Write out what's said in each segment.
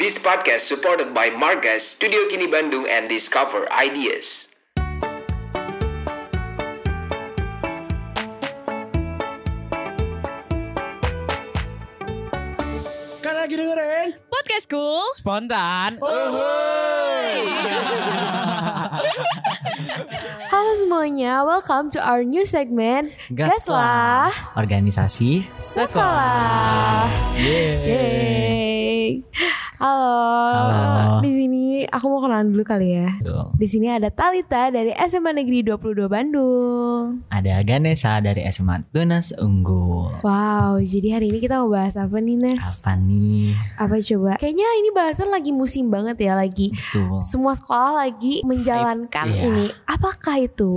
This podcast supported by Margas, Studio Kini Bandung, and Discover Ideas. Kan lagi dengerin Podcast Cool Spontan. Halo semuanya, welcome to our new segment Gaslah. Organisasi Sekolah. Yeay. Halo. Halo. Di sini aku mau kenalan dulu kali ya. Betul. Di sini ada Talita dari SMA Negeri 22 Bandung. Ada Ganesha dari SMA Tunas Unggul. Wow, jadi hari ini kita mau bahas apa nih Nes? Apa nih? Apa coba? Kayaknya ini bahasan lagi musim banget ya, lagi Betul. semua sekolah lagi menjalankan Iya. ini. Apakah itu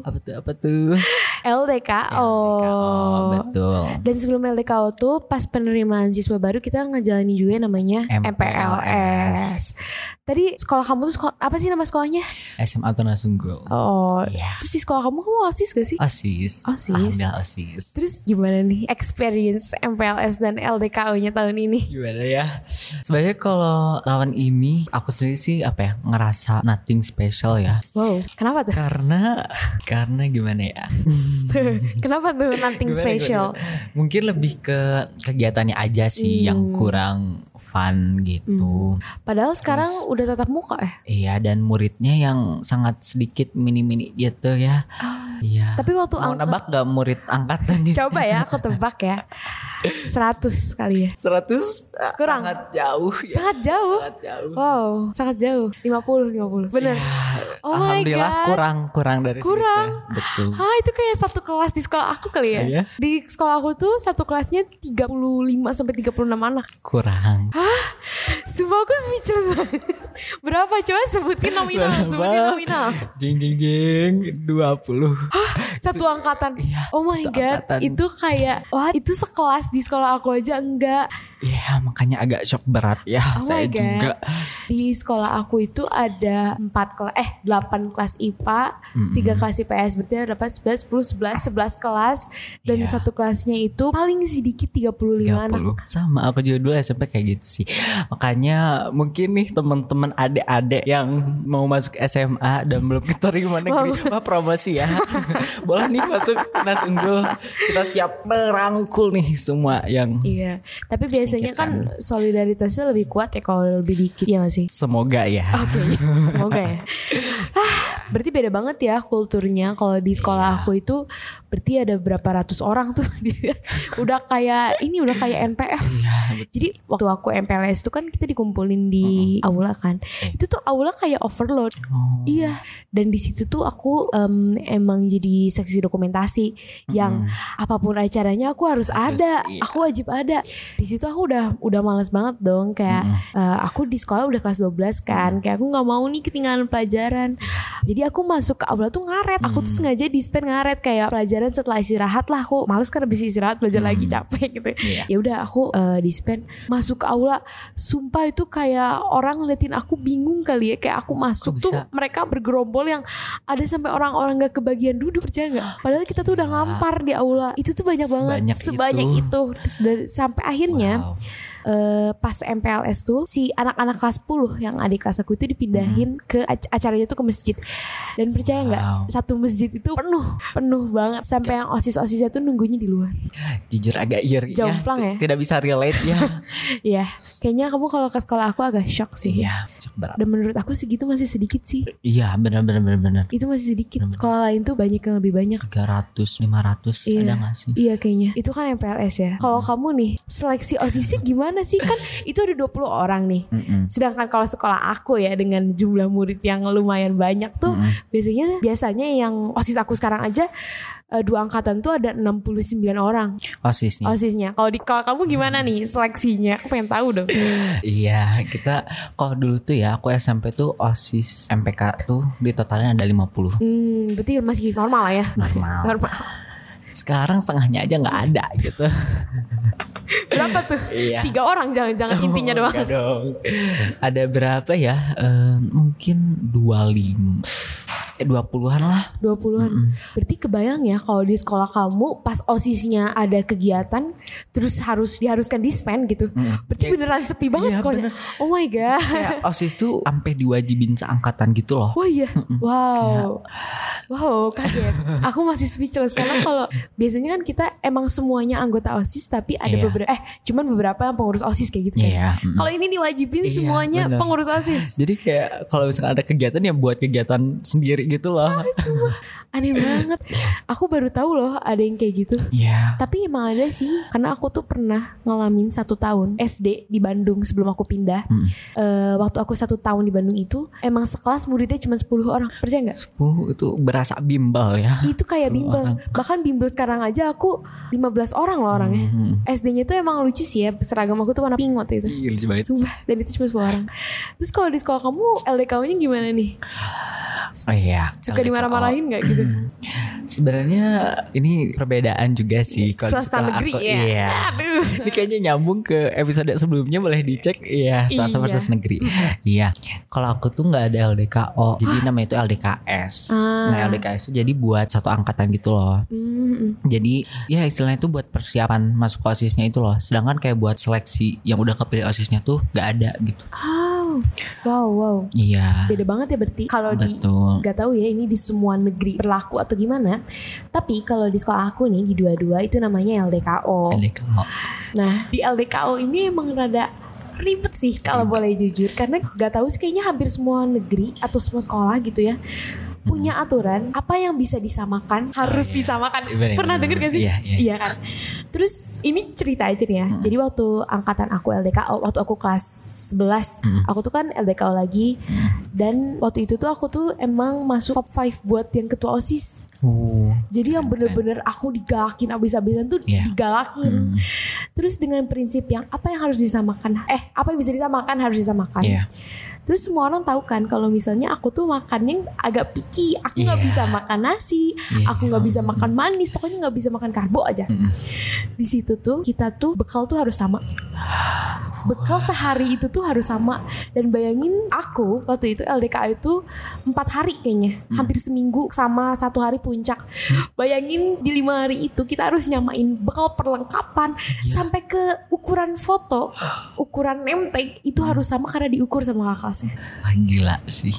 Apa tuh? Apa tuh? LDKO? Oh, betul. Dan sebelum LDKO tuh pas penerimaan siswa baru kita ngejalanin juga namanya MPLS. Tadi sekolah kamu tuh sekolah, apa sih nama sekolahnya? SMA Tunas Unggul. Oh, Iya. terus di sekolah kamu kamu OSIS gak sih? OSIS. OSIS. Alhamdulillah OSIS. Terus gimana nih experience MPLS dan LDKO-nya tahun ini? Gimana ya? Sebenarnya kalau tahun ini aku sendiri sih apa ya ngerasa nothing special ya. Wow, kenapa tuh? Karena karena gimana ya? kenapa tuh nothing Gimana, special? gimana? Mungkin lebih ke kegiatannya aja sih yang Hmm. kurang fun gitu. Padahal sekarang udah tatap muka ya. Iya dan muridnya yang sangat sedikit mini-mini gitu ya. Iya. Tapi waktu Mau angkat nebak gak murid angkatan di coba ya aku tebak ya. 100 kali ya. 100 Kurang. sangat jauh ya. Sangat jauh. Sangat jauh. Wow, sangat jauh. 50 50. Bener. Oh my Alhamdulillah God. kurang kurang dari Kurang. segitu. Betul. Ah itu kayak satu kelas di sekolah aku kali ya. Iya. Di sekolah aku tuh satu kelasnya 35 sampai 36 anak. Kurang. Sumpah aku speechless. Berapa? Coba sebutin nominal, sebutin Berapa? nominal. Jing jing jing 20. Satu angkatan. Iya, oh my god, angkatan. itu kayak wah itu sekelas di sekolah aku aja enggak. Iya makanya agak shock berat ya Oh saya juga. Di sekolah aku itu ada 4 kelas eh 8 kelas IPA, Mm-mm. 3 kelas IPS berarti ada dapat 11 10 11 11 kelas dan Iya. satu kelasnya itu paling sedikit 35 anak. 30 sama aku juga dulu SMP kayak gitu sih makanya mungkin nih teman-teman adik-adik yang mau masuk SMA dan belum keterima negeri wah promosi ya boleh nih masuk Nas Unggul kita siap merangkul nih semua yang Iya, tapi biasanya kan solidaritasnya lebih kuat ya kalau lebih dikit ya gak sih? semoga ya Oke, semoga ya. Ah, berarti beda banget ya kulturnya. Kalau di sekolah Iya. aku itu berarti ada berapa ratus orang tuh udah kayak ini udah kayak NPF. Iya, betul. Jadi waktu aku MPLS itu kan kita dikumpulin di aula kan. Eh. Itu tuh aula kayak overload. Oh. Iya, dan di situ tuh aku em, emang jadi seksi dokumentasi yang apa pun acaranya aku harus, Harus, ada, iya. aku wajib ada. Di situ aku udah udah males banget dong kayak eh, aku di sekolah udah kelas 12 kan, kayak aku nggak mau nih ketinggalan pelajaran. Jadi aku masuk ke aula tuh ngaret. Aku tuh sengaja dispen ngaret kayak pelajaran setelah istirahat lah aku males kan habis istirahat belajar lagi capek gitu. Iya. Ya udah aku eh, dispen masuk ke aula. Sumpah itu kayak orang ngeliatin aku bingung kali ya kayak aku masuk tuh mereka bergerombol yang ada sampai orang-orang gak kebagian duduk percaya nggak? Padahal kita tuh udah ngampar di aula. Itu tuh banyak banget Sebanyak sebanyak itu. itu. Sampai akhirnya Wow. Eh, pas MPLS tuh si anak-anak kelas 10 yang adik kelas aku itu dipindahin ke ac- acaranya tuh ke masjid. Dan percaya nggak Wow. satu masjid itu penuh, penuh banget sampai yang osis-osisnya tuh nunggunya di luar. jujur agak iri Jomplang ya? tidak bisa relate ya Iya, kayaknya kamu kalau ke sekolah aku agak shock sih. iya shock berat Dan menurut aku segitu masih sedikit sih. iya benar benar benar benar Itu masih sedikit. Sekolah lain tuh banyak yang lebih banyak. 300 500 Iya. ada gak sih Iya kayaknya. Itu kan MPLS ya. Kalau kamu nih, seleksi OSIS gimana sih? Kan itu ada 20 orang nih. Mm-mm. Sedangkan kalau sekolah aku ya dengan jumlah murid yang lumayan banyak tuh Mm-mm. biasanya biasanya yang OSIS aku sekarang aja eh, dua angkatan tuh ada 69 orang osisnya OSISnya. Kalau di kalau kamu gimana nih seleksinya? Aku pengen tahu dong. Iya, kita kalau dulu tuh ya aku SMP tuh OSIS MPK tuh di totalnya ada 50 Hmm, berarti masih normal lah ya. normal. Normal. Sekarang setengahnya aja nggak ada gitu. Berapa tuh? Iya. Tiga orang jangan-jangan intinya Oh, doang. enggak dong. Ada berapa ya? Eh, mungkin 25 20-an lah. 20-an. Berarti kebayang ya kalau di sekolah kamu pas OSISnya ada kegiatan terus harus diharuskan dispen gitu. Berarti Kayak- beneran sepi banget Iya, sekolahnya. Oh my god. Kayak OSIS tuh sampai diwajibin seangkatan gitu loh. Wah iya, wow, wow kaget. Aku masih speechless karena kalau biasanya kan kita emang semuanya anggota osis tapi ada Iya. beberapa, eh cuman beberapa yang pengurus osis kayak gitu. kan. Iya. mm. Kalau ini diwajibin Iya, semuanya benar. pengurus osis. Jadi kayak kalau misalkan ada kegiatan ya buat kegiatan sendiri gitu loh. Aneh banget. Aku baru tahu loh ada yang kayak gitu. Iya. Tapi emang ada sih, karena aku tuh pernah ngalamin satu tahun SD di Bandung sebelum aku pindah. Hmm. Eh, waktu aku satu tahun di Bandung itu, emang sekelas muridnya cuma 10 orang. Percaya nggak? 10 itu berasa bimbel ya. Itu kayak 10 bimbel. orang. Bahkan bimbel sekarang aja aku 15 orang loh orangnya. Hmm. SD-nya tuh emang lucu sih ya. Seragam aku tuh warna pink waktu itu. Ih, lucu banget. Sumpah, dan itu cuma 10 orang. Terus kalau di sekolah kamu LDK-nya gimana nih? Oh iya. Suka LDKO. dimarah-marahin nggak gitu? Sebenarnya ini perbedaan juga sih kalau Swasta negeri aku. ya. Iya. Aduh. Ini kayaknya nyambung ke episode sebelumnya boleh dicek Iya swasta Iya. versus negeri Iya Kalau aku tuh nggak ada LDKO Jadi namanya itu LDKS Ah. Nah LDKS itu jadi buat satu angkatan gitu loh Hmm, Jadi ya istilahnya itu buat persiapan masuk ke OSISnya itu loh Sedangkan kayak buat seleksi yang udah kepilih OSISnya tuh nggak ada gitu Oh, wow, wow. Iya Beda banget ya berarti. Kalau di nggak tahu ya ini di semua negeri berlaku atau gimana. Tapi kalau di sekolah aku nih di dua-dua itu namanya LDKO. LDKO Nah di LDKO ini emang rada ribet sih kalau boleh jujur karena nggak tahu sih kayaknya hampir semua negeri atau semua sekolah gitu ya punya aturan apa yang bisa disamakan harus iya. disamakan Bener, pernah denger gak sih iya, iya. kan terus ini cerita aja nih ya jadi waktu angkatan aku LDKO waktu aku kelas 11 Mm. aku tuh kan LDKO lagi dan waktu itu tuh aku tuh emang masuk top 5 buat yang ketua OSIS uh, jadi yang bener-bener aku digalakin abis-abisan tuh Iya. digalakin. Terus dengan prinsip yang apa yang harus disamakan? Eh, apa yang bisa disamakan harus disamakan. Iya Terus semua orang tahu kan kalau misalnya aku tuh makannya agak picky, aku nggak Iya. bisa makan nasi, Iya. aku nggak bisa makan manis, pokoknya nggak bisa makan karbo aja. Mm-mm. Di situ tuh kita tuh bekal tuh harus sama. Bekal sehari itu tuh harus sama. Dan bayangin aku waktu itu LDKA itu empat hari kayaknya, Hmm. hampir seminggu sama satu hari puncak. Bayangin di lima hari itu kita harus nyamain bekal perlengkapan Iya. sampai ke ukuran foto, ukuran name tag itu Hmm. harus sama karena diukur sama kakak kelasnya. Gila sih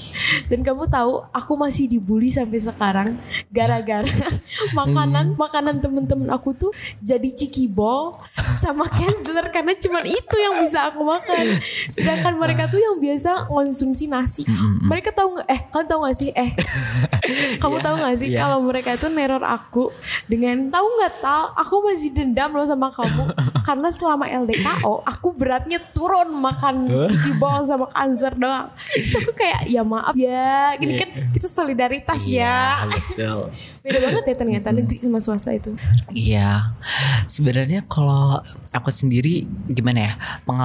Dan kamu tahu aku masih dibully sampai sekarang gara-gara makanan makanan temen-temen aku tuh jadi cikibol sama Kensler karena cuman itu yang bisa aku makan. Sedangkan mereka tuh yang biasa konsumsi nasi. Mm-mm. Mereka tahu nggak? Eh, kalian tahu nggak sih? Eh, kamu Iya, tahu nggak sih iya. kalau mereka itu neror aku dengan tahu nggak tahu? Aku masih dendam loh sama kamu karena selama LDKO aku beratnya turun makan cikibol sama Kensler doang. Terus aku kayak ya maaf ya, gini kan kita solidaritas ya. Iya betul Beda banget ya ternyata negeri sama swasta itu. Iya, sebenarnya kalau aku sendiri gimana ya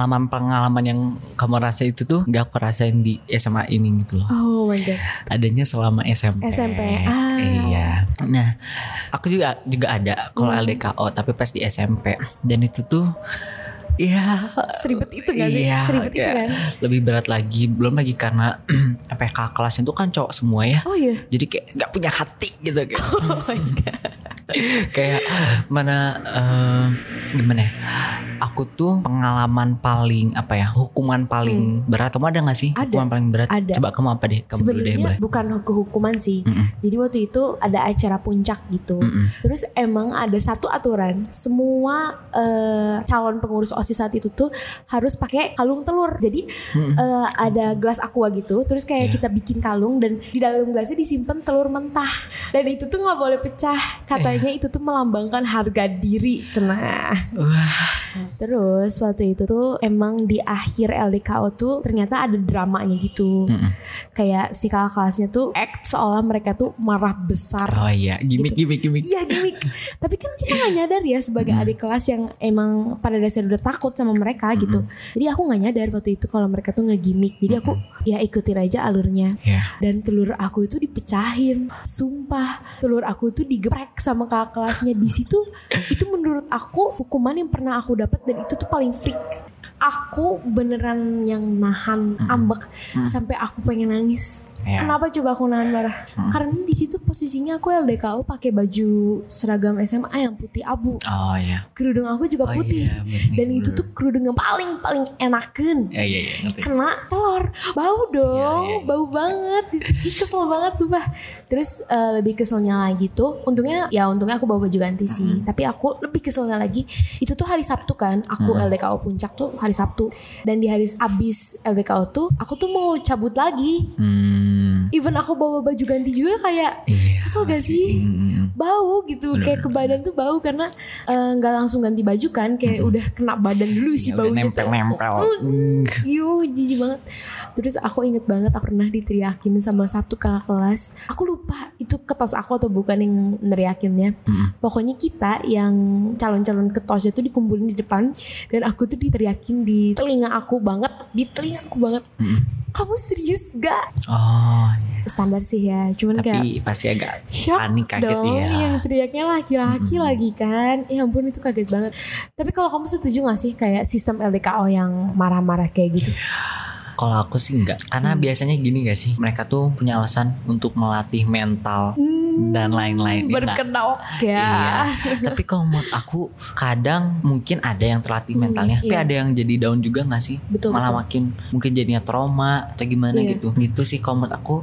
pengalaman-pengalaman yang kamu rasa itu tuh nggak aku rasain di SMA ini gitu loh. Oh my god. Adanya selama SMP. SMP, ah. Iya. Nah, aku juga juga ada kalau Hmm. LDKO tapi pas di SMP dan itu tuh Iya Seribet itu gak sih? Iya, Seribet itu kan? Lebih berat lagi Belum lagi karena Apa ya, kakak kelasnya tuh kan cowok semua ya Oh iya. Jadi kayak gak punya hati gitu kayak Oh my god. kayak mana eh, gimana ya aku tuh pengalaman paling apa ya hukuman paling berat kamu ada gak sih Hmm. Ada. hukuman paling berat Ada. coba kamu apa deh kamu dulu deh boleh bukan kehukuman sih. Mm-mm. Jadi waktu itu ada acara puncak gitu. Mm-mm. Terus emang ada satu aturan, semua eh, calon pengurus OSIS saat itu tuh harus pakai kalung telur. Jadi Mm-mm. eh, ada gelas aqua gitu, terus kayak Iya. kita bikin kalung dan di dalam gelasnya disimpan telur mentah. Dan itu tuh nggak boleh pecah. Katanya itu tuh melambangkan harga diri, cenah. Wah, Terus waktu itu tuh emang di akhir LDKO tuh ternyata ada dramanya gitu. Mm-mm. Kayak si kakak kelasnya tuh act seolah mereka tuh marah besar. oh iya gimmick gimmick gimmick Iya gimmick. Tapi kan kita nggak nyadar ya sebagai adik kelas yang emang pada dasarnya udah takut sama mereka gitu. Jadi aku nggak nyadar waktu itu kalau mereka tuh nge-gimmick. Jadi aku ya ikutin aja alurnya. ya Dan telur aku itu dipecahin. Sumpah, telur aku itu digeprek sama kakak kelasnya di situ. Itu menurut aku hukuman yang pernah aku dapat dan itu tuh paling freak. Aku beneran yang nahan ambek sampai aku pengen nangis Iya. kenapa coba aku nahan marah? Karena di situ posisinya aku LDKO pakai baju seragam SMA yang putih abu. Oh iya. kerudung aku juga Oh putih. iya, bener. dan itu tuh kerudung yang paling paling enakan. Ya iya iya ngerti. kena telur. Bau dong. Iya, iya, iya. bau banget. Ih, kesel banget sumpah. Terus eh, lebih keselnya lagi tuh untungnya ya untungnya aku bawa baju ganti sih. Tapi aku lebih keselnya lagi itu tuh hari Sabtu kan aku LDKO puncak tuh hari Sabtu. Dan di hari abis LDKO tuh aku tuh mau cabut lagi. Hmm. Even aku bawa baju ganti juga kayak Iya. kesel gak sih Hmm. bau gitu Bener, kayak ke badan tuh bau karena eh, nggak langsung ganti baju kan kayak udah kena badan dulu sih Ya, baunya nempel-nempel. Uh, Yo, jijik banget. Terus aku inget banget aku pernah diteriakin sama satu kakak kelas. Aku lupa itu ketos aku atau bukan yang neriakinnya. Mm-mm. Pokoknya kita yang calon-calon ketosnya tuh dikumpulin di depan dan aku tuh diteriakin di telinga aku banget, di telinga aku banget. Mm-mm. Kamu serius gak? Oh, iya. Standar sih ya, cuman kayak tapi pasti agak shock panik kaget dong ya. yang teriaknya laki-laki Mm-mm. lagi kan ya ampun itu kaget banget tapi kalau kamu setuju gak sih kayak sistem LDKO yang marah-marah kayak gitu Kalau aku sih enggak, karena Hmm. biasanya gini gak sih, mereka tuh punya alasan untuk melatih mental dan lain-lain. Nah, berkedok ya Iya. tapi kalau menurut aku kadang mungkin ada yang terlatih Hmm, mentalnya, tapi iya. ada yang jadi down juga nggak sih? Betul, Malah betul. makin mungkin jadinya trauma atau gimana Iya. gitu. Gitu sih kalau menurut aku.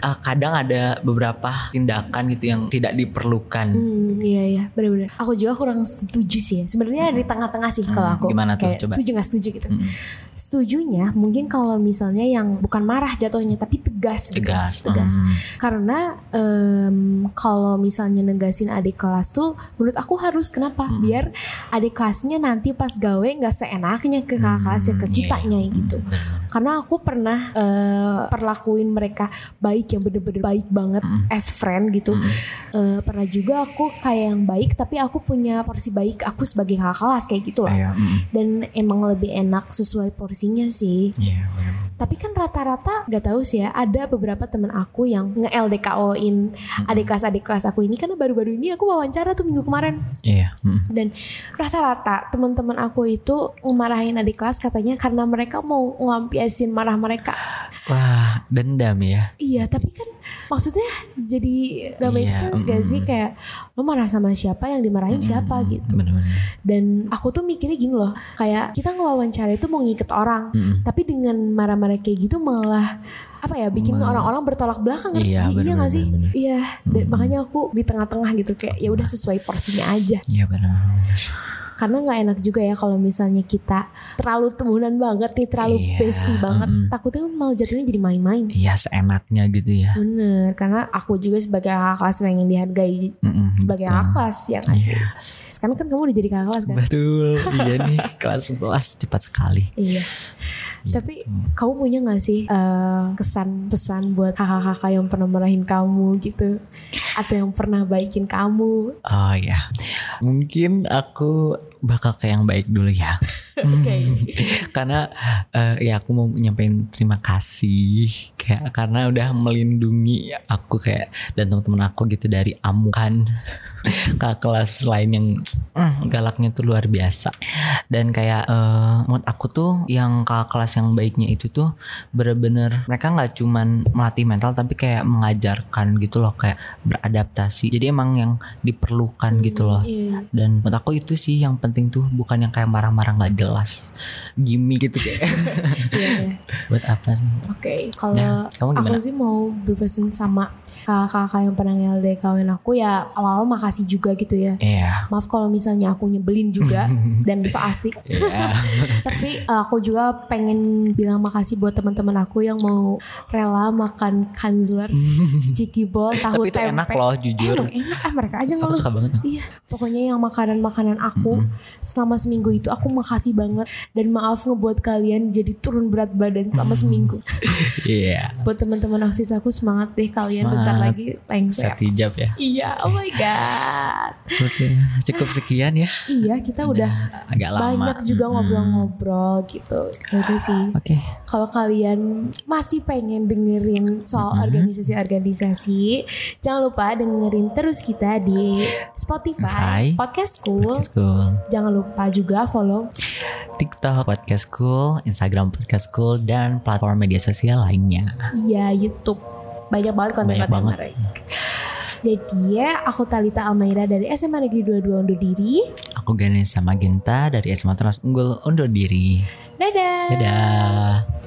Eh, kadang ada beberapa tindakan gitu yang tidak diperlukan. Hmm, iya iya benar-benar. Aku juga kurang setuju sih ya. Sebenarnya di tengah-tengah sih kalau Hmm, aku. gimana tuh? Kayak Coba. setuju nggak setuju gitu. Mm-mm. Setujunya mungkin kalau misalnya yang bukan marah jatuhnya tapi tegas. gitu. Tegas. Tegas. Hmm. Karena em, kalau misalnya negasin adik kelas tuh menurut aku harus kenapa? Hmm. Biar adik kelasnya nanti pas gawe nggak seenaknya ke kakak kelasnya ke Hmm, iya, kitanya iya. gitu. Hmm. Karena aku pernah eh, perlakuin mereka baik yang bener-bener baik banget Mm. as friend gitu. Mm. Eh, pernah juga aku kayak yang baik tapi aku punya porsi baik aku sebagai kakak kelas kayak gitu lah. Iya, mm. Dan emang lebih enak sesuai porsinya sih. Iya, benar. Tapi kan rata-rata gak tahu sih ya ada beberapa temen aku yang nge LDKO-in adik kelas adik kelas aku ini karena baru-baru ini aku wawancara tuh minggu kemarin Iya. mm. dan rata-rata teman-teman aku itu ngemarahin adik kelas katanya karena mereka mau ngelampiasin marah mereka. Wah, dendam ya. Iya, tapi kan maksudnya jadi gak make Iya, sense gak sih mm. kayak lo marah sama siapa yang dimarahin siapa Mm, gitu. Benar-benar. Dan aku tuh mikirnya gini loh, kayak kita ngewawancara itu mau ngiket orang, Mm-mm. tapi dengan marah-marah kayak gitu malah apa ya bikin orang-orang bertolak belakang Iya, iya bener, gak sih bener, bener. iya dan Mm. makanya aku di tengah-tengah gitu kayak ya udah sesuai porsinya aja Iya, benar-benar. Karena nggak enak juga ya kalau misalnya kita terlalu temenan banget nih terlalu Iya, bestie banget mm-mm. takutnya malah jatuhnya jadi main-main Iya, seenaknya gitu ya. bener karena aku juga sebagai kakak kelas pengen dihargai Mm-mm, sebagai betul. kakak kelas ya nggak sih Iya. sekarang kan kamu udah jadi kakak kelas kan Betul. iya nih, kelas 11 cepat sekali. iya Gitu. Tapi kamu punya gak sih eh, kesan pesan buat kakak-kakak yang pernah marahin kamu gitu atau yang pernah baikin kamu? Oh ya, mungkin aku bakal ke yang baik dulu ya. Karena eh, ya aku mau nyampein terima kasih kayak karena udah melindungi aku kayak dan teman-teman aku gitu dari amukan ke kelas lain yang mm, galaknya tuh luar biasa. Dan kayak eh, menurut aku tuh yang ke kelas yang baiknya itu tuh bener-bener mereka nggak cuman melatih mental tapi kayak mengajarkan gitu loh kayak beradaptasi. Jadi emang yang diperlukan gitu loh. Iya. dan menurut aku itu sih yang penting tuh bukan yang kayak marah-marah nggak jelas gimmick gitu kayak iya. buat apa sih? Oke, kalau Nah, kamu aku gimana? sih mau berpesan sama kakak-kakak yang pernah LDKWin aku ya awal-awal makasih juga gitu ya. Iya. Maaf kalau misalnya aku nyebelin juga dan so asik. Iya. Tapi uh, aku juga pengen bilang makasih buat teman-teman aku yang mau rela makan kanzler, cikibol, tahu Tapi itu tempe. enak loh jujur. Emang enak, ah, mereka aja Aku ngeluh. suka banget. Iya, pokoknya yang makanan-makanan aku selama seminggu itu aku makasih banget dan maaf ngebuat kalian jadi turun berat badan selama seminggu. Iya. Buat teman-teman aksis aku semangat deh kalian bentar Semangat. lagi lengser. Set hijab ya. Iya, oh my god. Sepertinya cukup sekian ya. Iya, kita udah, agak lama. banyak juga Mm-mm. ngobrol-ngobrol gitu. Ya udah sih. Oke. Kalau kalian masih pengen dengerin soal organisasi-organisasi, jangan lupa dengerin terus kita di Spotify, Spotify, Podcast School. Podcast School. Jangan lupa juga follow TikTok Podcast School, Instagram Podcast School, dan platform media sosial lainnya. Iya YouTube banyak banget Banyak konten-konten banget. Jadi ya aku Talita Almaira dari SMA Negeri 22 undur diri. Aku Ganesha Magenta dari SMA Trans Unggul undur diri. Dadah. Dadah.